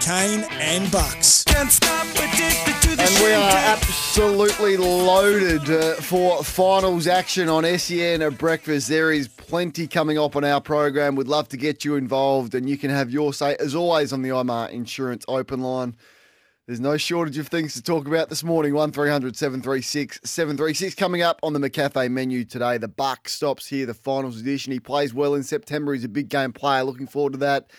Kane and Bucks. And we are absolutely loaded uh, for finals action on SEN at breakfast. There is plenty coming up on our program. We'd love to get you involved, and you can have your say, as always, on the IMAR Insurance Open Line. There's no shortage of things to talk about this morning. 1300 736 736 coming up on the McCafe menu today. The Buck stops here, the finals edition. He plays well in September. He's a big game player. Looking forward to that.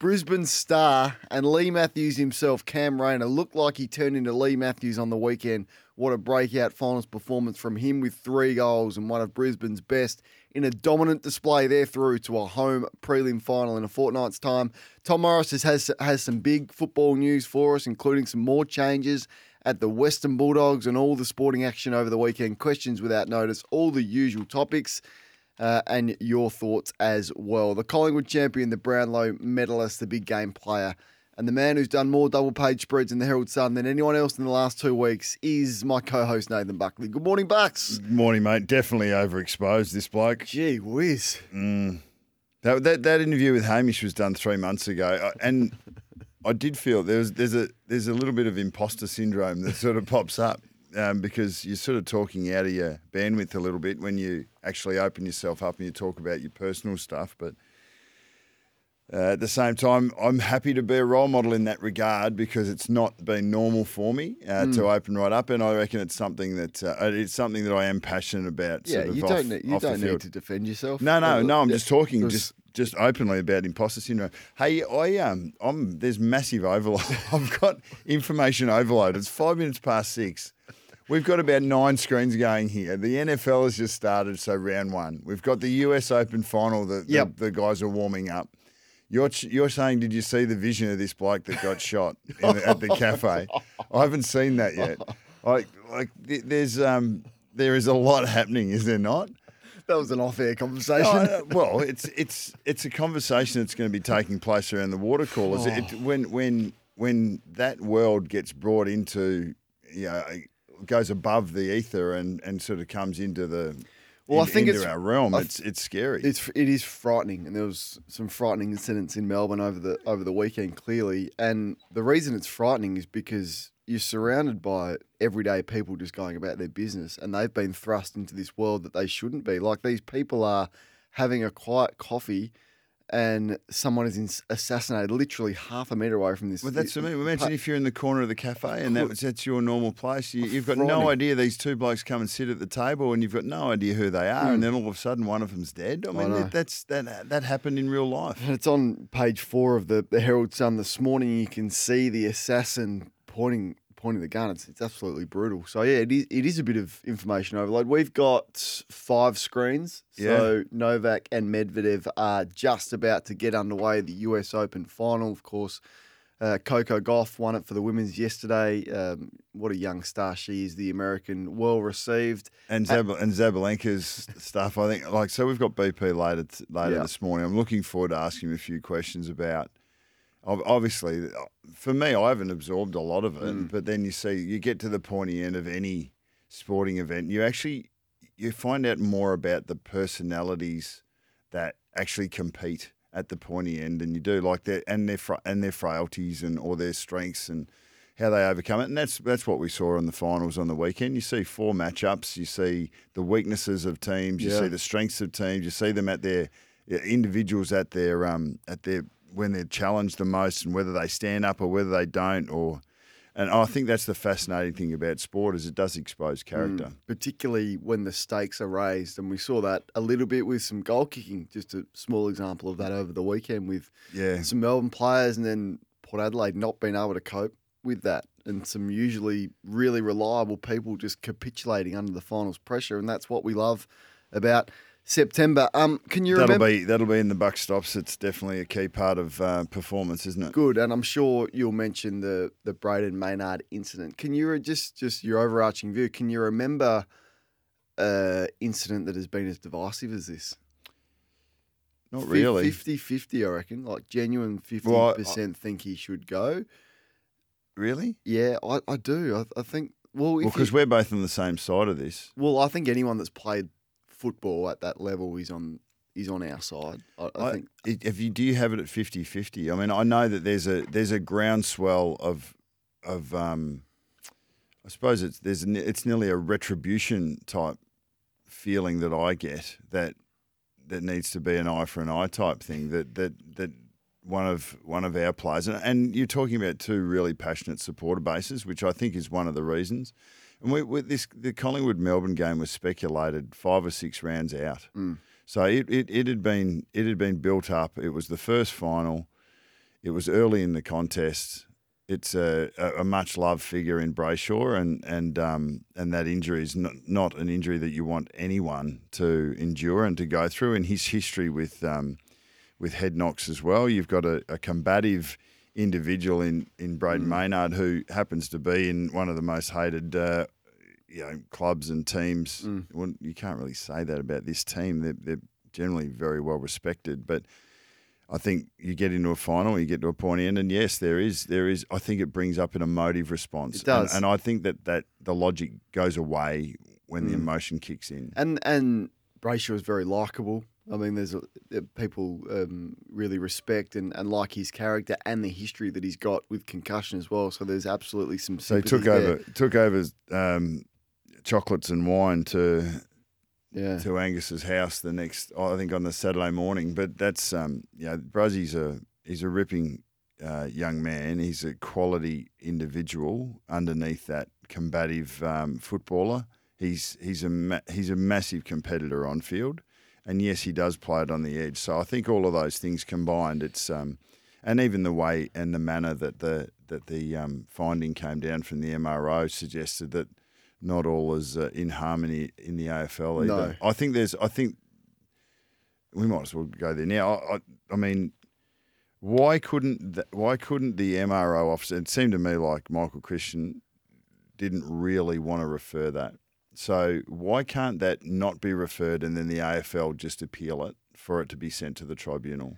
Brisbane star and Leigh Matthews himself, Cam Rayner, looked like he turned into Leigh Matthews on the weekend. What a breakout finals performance from him with three goals and one of Brisbane's best in a dominant display there through to a home prelim final in a fortnight's time. Tom Morris has, has some big football news for us, including some more changes at the Western Bulldogs and all the sporting action over the weekend. Questions without notice, all the usual topics uh, and your thoughts as well. The Collingwood champion, the Brownlow medalist, the big game player, and the man who's done more double page spreads in the Herald Sun than anyone else in the last two weeks is my co host, Nathan Buckley. Good morning, Bucks. Good morning, mate. Definitely overexposed, this bloke. Gee whiz. Mm. That, that, that interview with Hamish was done three months ago. Uh, And I did feel there was, there's, a, there's a little bit of imposter syndrome that sort of pops up um, because you're sort of talking out of your bandwidth a little bit when you actually open yourself up and you talk about your personal stuff. But uh, at the same time, I'm happy to be a role model in that regard because it's not been normal for me uh, Mm. to open right up, and I reckon it's something that uh, it's something that I am passionate about. Yeah, you off- don't need, you don't need to defend yourself. No, no, no. I'm just talking was- just just openly about imposter syndrome. Hey, I um, I'm there's massive overload. I've got information overload. It's five minutes past six. We've got about nine screens going here. The NFL has just started, so round one. We've got the US Open final that the- Yep. the, guys are warming up. You're, you're saying, did you see the vision of this bloke that got shot in the, at the cafe? I haven't seen that yet. Like, like there's um, there is a lot happening, is there not? that was an off-air conversation. No, uh, well, it's it's it's a conversation that's going to be taking place around the water coolers. It, Oh. when when when that world gets brought into, you know, goes above the ether and, and sort of comes into the Well, I think into it's- our realm. It's it's scary. It's it is frightening, and there was some frightening incidents in Melbourne over the over the weekend, clearly. And the reason it's frightening is because you're surrounded by everyday people just going about their business, and they've been thrust into this world that they shouldn't be. Like these people are having a quiet coffee, and someone is assassinated literally half a meter away from this. well, that's what I mean. Imagine if you're in the corner of the cafe and that was, that's your normal place. You, oh, you've got no idea these two blokes come and sit at the table, and you've got no idea who they are, and hmm. then all of a sudden one of them's dead. I mean, that, that's that that happened in real life. And it's on page four of the, the Herald Sun um, this morning. You can see the assassin pointing pointing the gun. It's, it's absolutely brutal. So yeah, it is, it is a bit of information overload. We've got five screens. So Novak and Medvedev are just about to get underway. The US Open final, of course. Uh, Coco Gauff won it for the women's yesterday. Um, what a young star she is. The American, well received. And Zab- and Sabalenka's stuff, I think, like so, we've got BP later t- later Yeah. this morning. I'm looking forward to asking him a few questions about. Ob- Obviously, for me, I haven't absorbed a lot of it, Mm. but then you see, you get to the pointy end of any sporting event, you actually you find out more about the personalities that actually compete at the pointy end, and you do like their and their fra- and their frailties and or their strengths and how they overcome it. And that's that's what we saw in the finals on the weekend. You see four matchups, you see the weaknesses of teams, you Yeah. see the strengths of teams, you see them at their individuals at their um at their when they're challenged the most and whether they stand up or whether they don't or and I think that's the fascinating thing about sport is it does expose character. Mm, particularly when the stakes are raised. And we saw that a little bit with some goal kicking, just a small example of that over the weekend with Yeah. some Melbourne players and then Port Adelaide not being able to cope with that. And some usually really reliable people just capitulating under the finals pressure. And that's what we love about September. Um, can you That'll remember? be that'll be in the buck stops. It's definitely a key part of uh, performance, isn't it? Good, and I'm sure you'll mention the the Brayden Maynard incident. Can you just just your overarching view? Can you remember a incident that has been as divisive as this? Not really. 50-50, I reckon. Like genuine fifty Well, I- percent think he should go. Really? Yeah, I, I do. I, I think. Well, if Well, because we're both on the same side of this. well, I think anyone that's played football at that level is on is on our side. I, I I, think. if you do you have it at 50-50? I mean, I know that there's a there's a groundswell of of um, I suppose it's there's it's nearly a retribution type feeling that I get that that needs to be an eye for an eye type thing that that that one of one of our players and, and you're talking about two really passionate supporter bases, which I think is one of the reasons. And we, with this, the Collingwood Melbourne game was speculated five or six rounds out. So it, it, it had been it had been built up. It was the first final. It was early in the contest. It's a, a, a much loved figure in Brayshaw, and and um, and that injury is not, not an injury that you want anyone to endure and to go through. In his history with um, with head knocks as well, you've got a, a combative individual in in Brayden mm. Maynard who happens to be in one of the most hated. Uh, you know, clubs and teams. Mm. Well, you can't really say that about this team. They're, they're generally very well respected, but I think you get into a final, you get to a point in, and yes, there is, there is. I think it brings up an emotive response. It does. and, and I think that that the logic goes away when the mm. emotion kicks in. And and Brayshaw is very likable. I mean, there's a, uh, people um, really respect and, and like his character and the history that he's got with concussion as well. So there's absolutely some. So he took there. over, took over um, chocolates and wine to Yeah. to Angus's house the next, I think on the Saturday morning. But that's, um, you know, Bruzzy's a he's a ripping uh, young man. He's a quality individual underneath that combative um, footballer. He's he's a ma- he's a massive competitor on field, and yes, he does play it on the edge. So I think all of those things combined, it's um, and even the way and the manner that the that the um, finding came down from the MRO suggested that not all is uh, in harmony in the AFL either. No. I think there's I think we might as well go there now. I, I, I mean, why couldn't th- why couldn't the MRO officer? It seemed to me like Michael Christian didn't really want to refer that. So why can't that not be referred and then the AFL just appeal it for it to be sent to the tribunal?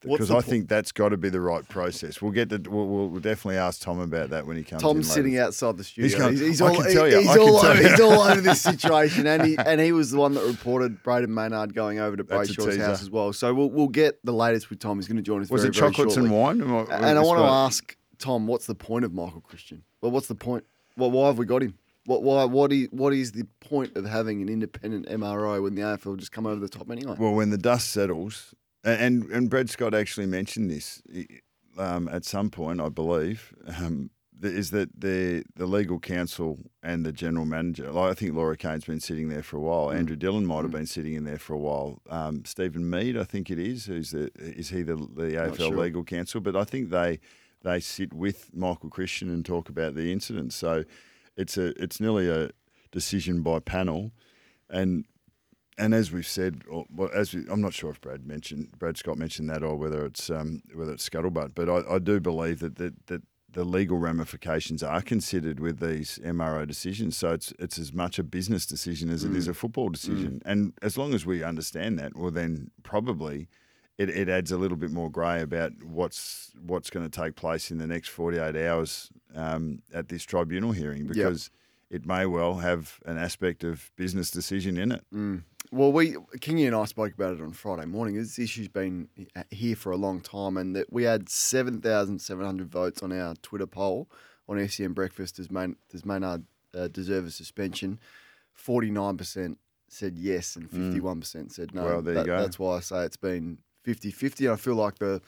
Because I po- think that's got to be the right process. We'll get to we'll, we'll definitely ask Tom about that when he comes. Tom's sitting outside the studio. going, he's, he's all, you, he's all over, he's all over this situation, and he and he was the one that reported Brayden Maynard going over to Brayshaw's house as well. So we'll we'll get the latest with Tom. He's going to join us. Was very, it chocolates and wine? I- And I want to ask Tom, what's the point of Michael Christian? Well, what's the point? Well, why have we got him? What why what is what is the point of having an independent MRO when the AFL just come over the top anyway? Well, when the dust settles, and and Brad Scott actually mentioned this um, at some point, I believe, um, is that the the legal counsel and the general manager. Like I think Laura Kane's been sitting there for a while. Mm. Andrew Dillon might have been sitting in there for a while. Um, Stephen Meade, I think it is. Who's the is he the the AFL sure. legal counsel? But I think they they sit with Michael Christian and talk about the incident. So it's a it's nearly a decision by panel, and and as we've said, or, well, as we, I'm not sure if Brad mentioned Brad Scott mentioned that or whether it's um, whether it's scuttlebutt, but I, I do believe that, that that the legal ramifications are considered with these MRO decisions. So it's it's as much a business decision as it is a football decision, and as long as we understand that, well then probably. It, it adds a little bit more grey about what's what's going to take place in the next 48 hours um, at this tribunal hearing because it may well have an aspect of business decision in it. Well, we Kingy and I spoke about it on Friday morning. This issue's been here for a long time, and that we had seven thousand seven hundred votes on our Twitter poll on SEN Breakfast. Does, Mayn, does Maynard uh, deserve a suspension? Forty nine percent said yes, and fifty one percent said no. Mm. Well, there you go. That's why I say it's been 50-50. I feel like the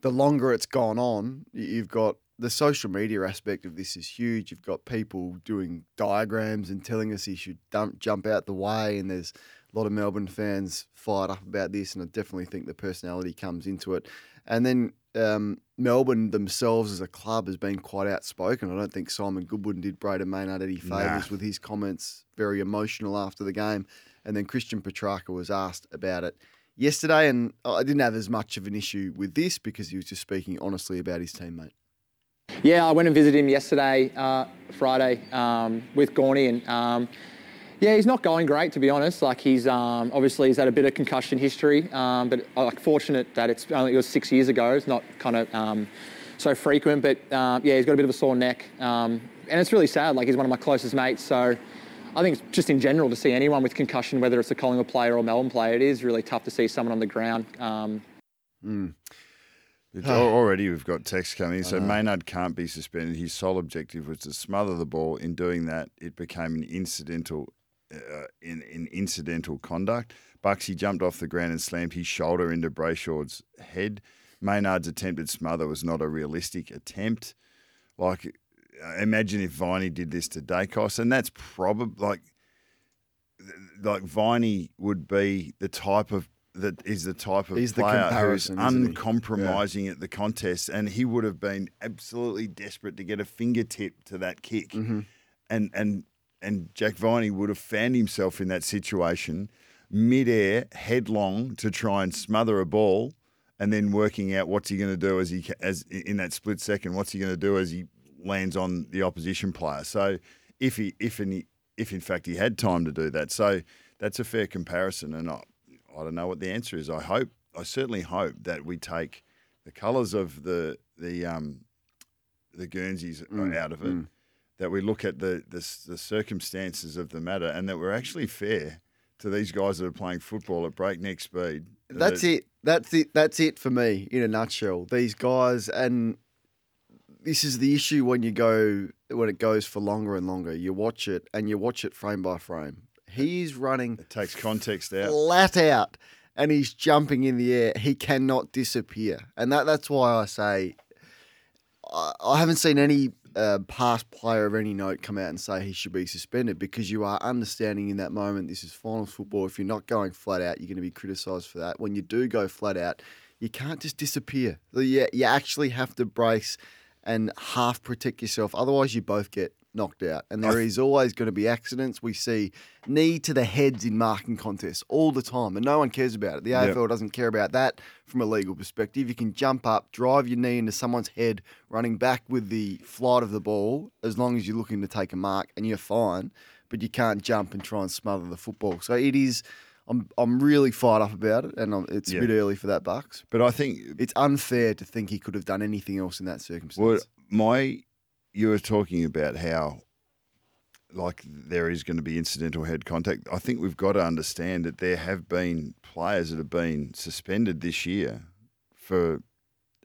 the longer it's gone on, you've got the social media aspect of this is huge. You've got people doing diagrams and telling us he should dump, jump out the way, and there's a lot of Melbourne fans fired up about this, and I definitely think the personality comes into it. And then um, Melbourne themselves as a club has been quite outspoken. I don't think Simon Goodwin did Brayden Maynard any favours Nah. with his comments, very emotional after the game. And then Christian Petracca was asked about it yesterday, and I didn't have as much of an issue with this because he was just speaking honestly about his teammate. Yeah, I went and visited him yesterday, uh, Friday, um, with Gorney, and um, yeah, he's not going great to be honest. Like he's um, obviously he's had a bit of concussion history, um, but uh, like fortunate that it's only it was six years ago. It's not kind of um, so frequent, but uh, yeah, he's got a bit of a sore neck, um, and it's really sad. Like he's one of my closest mates, so. I think it's just in general to see anyone with concussion, whether it's a Collingwood player or Melbourne player, it is really tough to see someone on the ground. Mm. Already we've got text coming. So Maynard can't be suspended. His sole objective was to smother the ball. In doing that, it became an incidental, uh, in, in incidental conduct. Bucksy jumped off the ground and slammed his shoulder into Brayshaw's head. Maynard's attempted smother was not a realistic attempt. Like, imagine if Viney did this to Daicos, and that's probably like, like Viney would be the type of that is the type of He's the player who's uncompromising at the contest, and he would have been absolutely desperate to get a fingertip to that kick, Mm-hmm. and and and Jack Viney would have found himself in that situation, mid-air, headlong to try and smother a ball, and then working out what's he going to do as he as in that split second, what's he going to do as he lands on the opposition player. So if he if any if in fact he had time to do that, so that's a fair comparison, and I, I don't know what the answer is. I hope I certainly hope that we take the colours of the the um the Guernseys out of it. That we look at the, the the circumstances of the matter, and that we're actually fair to these guys that are playing football at breakneck speed. That's it. That's it. That's it for me in a nutshell. These guys, and this is the issue when you go when it goes for longer and longer. You watch it and you watch it frame by frame. He's running It takes context out. flat out, and he's jumping in the air. He cannot disappear, and that that's why I say I, I haven't seen any uh, past player of any note come out and say he should be suspended because you are understanding in that moment this is finals football. If you're not going flat out, you're going to be criticised for that. When you do go flat out, you can't just disappear. You, you actually have to brace and half protect yourself. Otherwise, you both get knocked out. And there is always going to be accidents. We see knee to the heads in marking contests all the time, and no one cares about it. The Yep. AFL doesn't care about that from a legal perspective. You can jump up, drive your knee into someone's head, running back with the flight of the ball, as long as you're looking to take a mark, and you're fine. But you can't jump and try and smother the football. So it is. I'm I'm really fired up about it, and I'm, it's Yeah. a bit early for that Bucks. But I think It's unfair to think he could have done anything else in that circumstance. Well, my you were talking about how like there is going to be incidental head contact. I think we've got to understand that there have been players that have been suspended this year for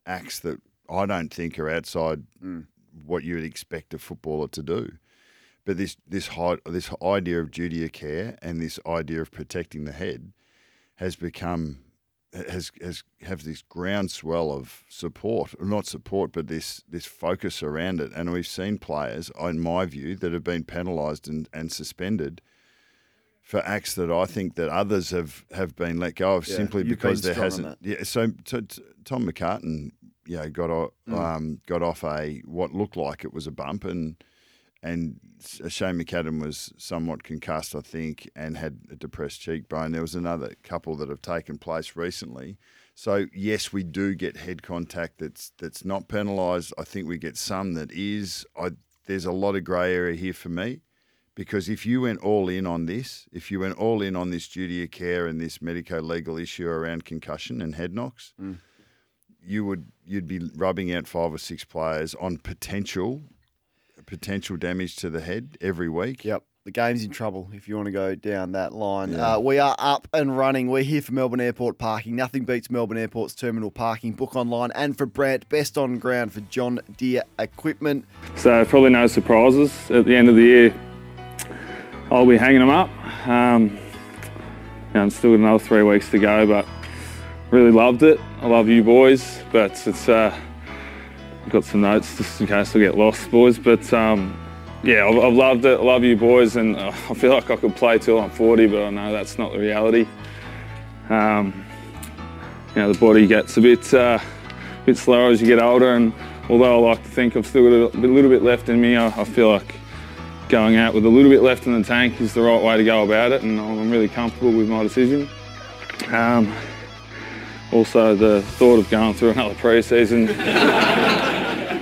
acts that I don't think are outside mm. what you would expect a footballer to do. But this this high, this idea of duty of care and this idea of protecting the head has become has has have this groundswell of support, or not support, but this this focus around it. And we've seen players, in my view, that have been penalised and, and suspended for acts that I think that others have, have been let go of Yeah, simply because there hasn't. Yeah, so, so t- Tom McCartin, you know, got o- Mm. um, got off a what looked like it was a bump, and and Shane McAdam was somewhat concussed, I think, and had a depressed cheekbone. There was another couple that have taken place recently. So yes, we do get head contact that's that's not penalised. I think we get some that is. I there's a lot of grey area here for me, because if you went all in on this, if you went all in on this duty of care and this medico legal issue around concussion and head knocks, mm. you would you'd be rubbing out five or six players on potential potential damage to the head every week. Yep. The game's in trouble if you want to go down that line. Uh, we are up and running. We're here for Melbourne Airport parking. Nothing beats Melbourne Airport's terminal parking. Book online and for Brant, best on ground for John Deere equipment. So probably no surprises at the end of the year. I'll be hanging them up. Um, yeah, I'm still got another three weeks to go, but really loved it. I love you boys, but it's uh, I've got some notes just in case I get lost, boys. But um, yeah, I've, I've loved it. I love you boys, and uh, I feel like I could play till I'm 40, but I know that's not the reality. Um, you know, the body gets a bit uh, bit slower as you get older, and although I like to think I've still got a, little bit left in me, I, I feel like going out with a little bit left in the tank is the right way to go about it, and I'm really comfortable with my decision. Um, also, the thought of going through another pre-season,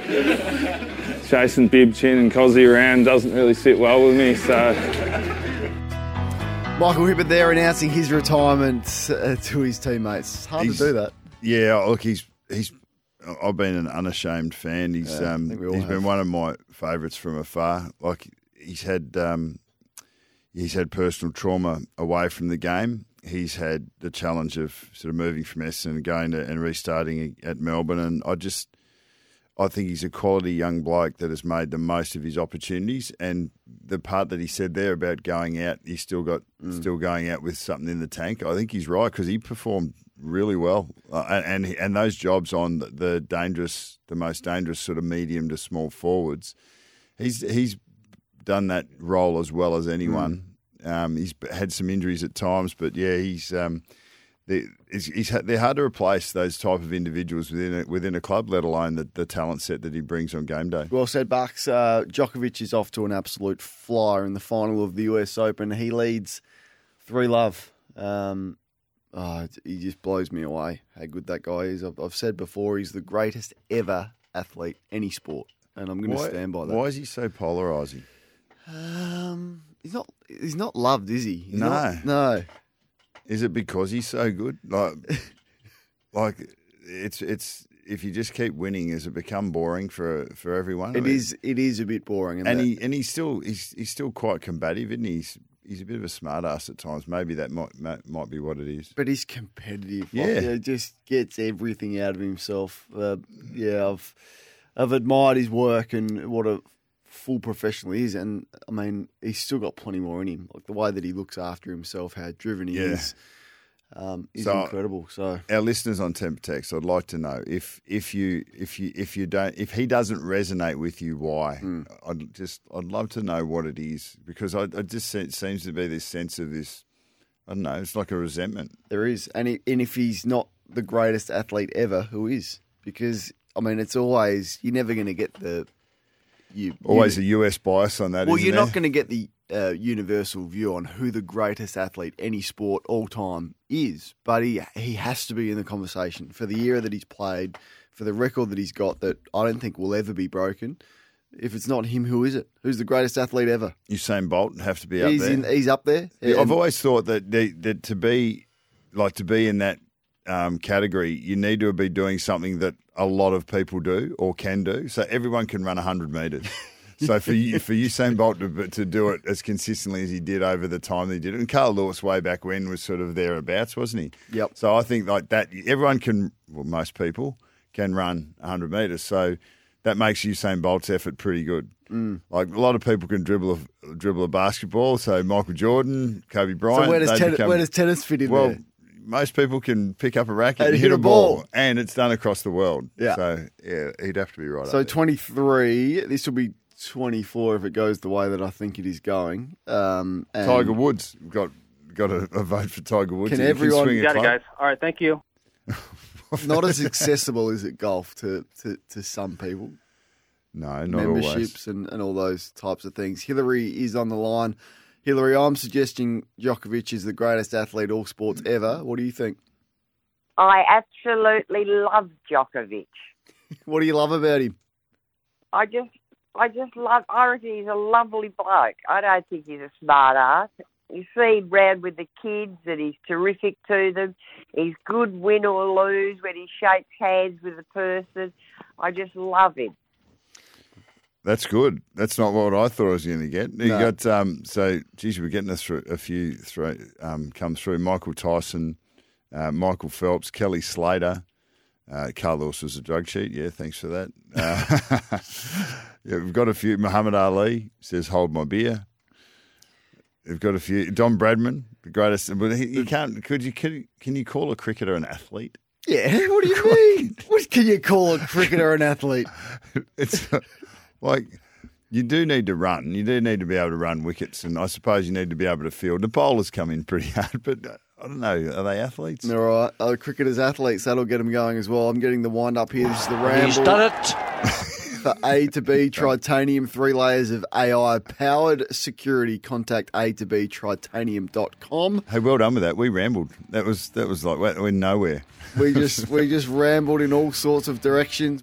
chasing Bib, Chin, and Cozzy around doesn't really sit well with me. So. Michael Hibberd there announcing his retirement uh, to his teammates. It's hard He's- to do that. Yeah, look, he's he's. I've been an unashamed fan. He's Yeah, I um, think we all he's have. been one of my favourites from afar. Like he's had um, he's had personal trauma away from the game. He's had the challenge of sort of moving from Essendon and going to and restarting at Melbourne. And I just I think he's a quality young bloke that has made the most of his opportunities. And the part that he said there about going out, he's still got still going out with something in the tank. I think he's right because he performed really well, uh, and, and he- and those jobs on the- the dangerous, the most dangerous sort of medium to small forwards, he's he's done that role as well as anyone. Um, he's had some injuries at times, but yeah, he's. Um, they- he's, they're hard to replace those type of individuals within a, within a club, let alone the, the talent set that he brings on game day. Well said, Bucks. Uh, Djokovic is off to an absolute flyer in the final of the US Open. He leads 3 love. Um, oh, he just blows me away how good that guy is. I've, I've said before, he's the greatest ever athlete, any sport. And I'm going to stand by that. why is he so polarising? Um, he's not. He's not loved, is he? He's No. not- no. Is it because he's so good? Like, like it's it's if you just keep winning, has it become boring for for everyone? I mean, is. It is a bit boring. and that- he and he's still he's he's still quite combative, isn't he? He's he's a bit of a smart ass at times. Maybe that might might, might be what it is. But he's competitive. Yeah. Like, he just gets everything out of himself. Uh, yeah, I've I've admired his work and what a full professional he is. And I mean, he's still got plenty more in him. Like the way that he looks after himself, how driven he Yeah. is, um, is So- incredible. So Our listeners on Temper Text, I'd like to know if if you if you if you don't if he doesn't resonate with you, why? Hmm. I'd just I'd love to know what it is because I, I just it seems to be this sense of this. I don't know. It's like a resentment. there is, and he, and if he's not the greatest athlete ever, who is? Because I mean, it's always you're never going to get the you Always you, a US bias on that. Well, you're there? not going to get the uh, universal view on who the greatest athlete any sport all time is, but he he has to be in the conversation for the era that he's played, for the record that he's got that I don't think will ever be broken. If it's not him, who is it? Who's the greatest athlete ever? Usain Bolt have to be up he's there. in. He's up there. Yeah, I've always thought that they, that to be like to be in that um, category, you need to be doing something that a lot of people do or can do. So everyone can run hundred meters. So for you, for Usain Bolt to, to do it as consistently as he did over the time that he did it, and Carl Lewis way back when was sort of thereabouts, wasn't he? Yep. So I think like that, everyone can, well, most people can run hundred meters. So that makes Usain Bolt's effort pretty good. Mm. Like a lot of people can dribble a dribble a basketball. So Michael Jordan, Kobe Bryant. so where does tennis, become- where does tennis fit in well, there? Most people can pick up a racket And and, hit hit a a ball, ball. and it's done across the world. Yeah. So yeah, he'd have to be right. So up there. 23. This will be 24 if it goes the way that I think it is going. Um, and Tiger Woods got got a, a vote for Tiger Woods. Can everyone- swing You Got it, guys. All right, thank you. not as accessible as it golf to, to, to some people. No, not always. memberships and, and all those types of things. Hillary is on the line. Hillary, I'm suggesting Djokovic is the greatest athlete all sports ever. What do you think? I absolutely love Djokovic. What do you love about him? I just, I just love. I reckon he's a lovely bloke. I don't think he's a smart ass. You see him round with the kids, and he's terrific to them. He's good, win or lose, when he shakes hands with a person. I just love him. That's good. That's not what I thought I was going to get. You No. got um, so geez, we're getting us through a few through, um, come through. Michael Tyson, uh, Michael Phelps, Kelly Slater. Uh, Carl Lewis was a drug cheat. Yeah, thanks for that. Uh, yeah, we've got a few. Muhammad Ali says, "Hold my beer." We've got a few. Don Bradman, the greatest. But he, you can't. Could you? Can you call a cricketer an athlete? Yeah, what do you mean? what can you call a cricketer an athlete? it's like you do need to run. You do need to be able to run wickets, and I suppose you need to be able to field. The bowlers come in pretty hard, but uh, I don't know. Are they athletes? All right, oh, cricketers, athletes, that'll get them going as well. I'm getting the wind up here. This is the ramble. He's done it. for A to B Tritanium, three layers of AI powered security. Contact A to B Tritanium.com. Hey, well done with that. We rambled. That was that was like we're we're nowhere. We just we just rambled in all sorts of directions.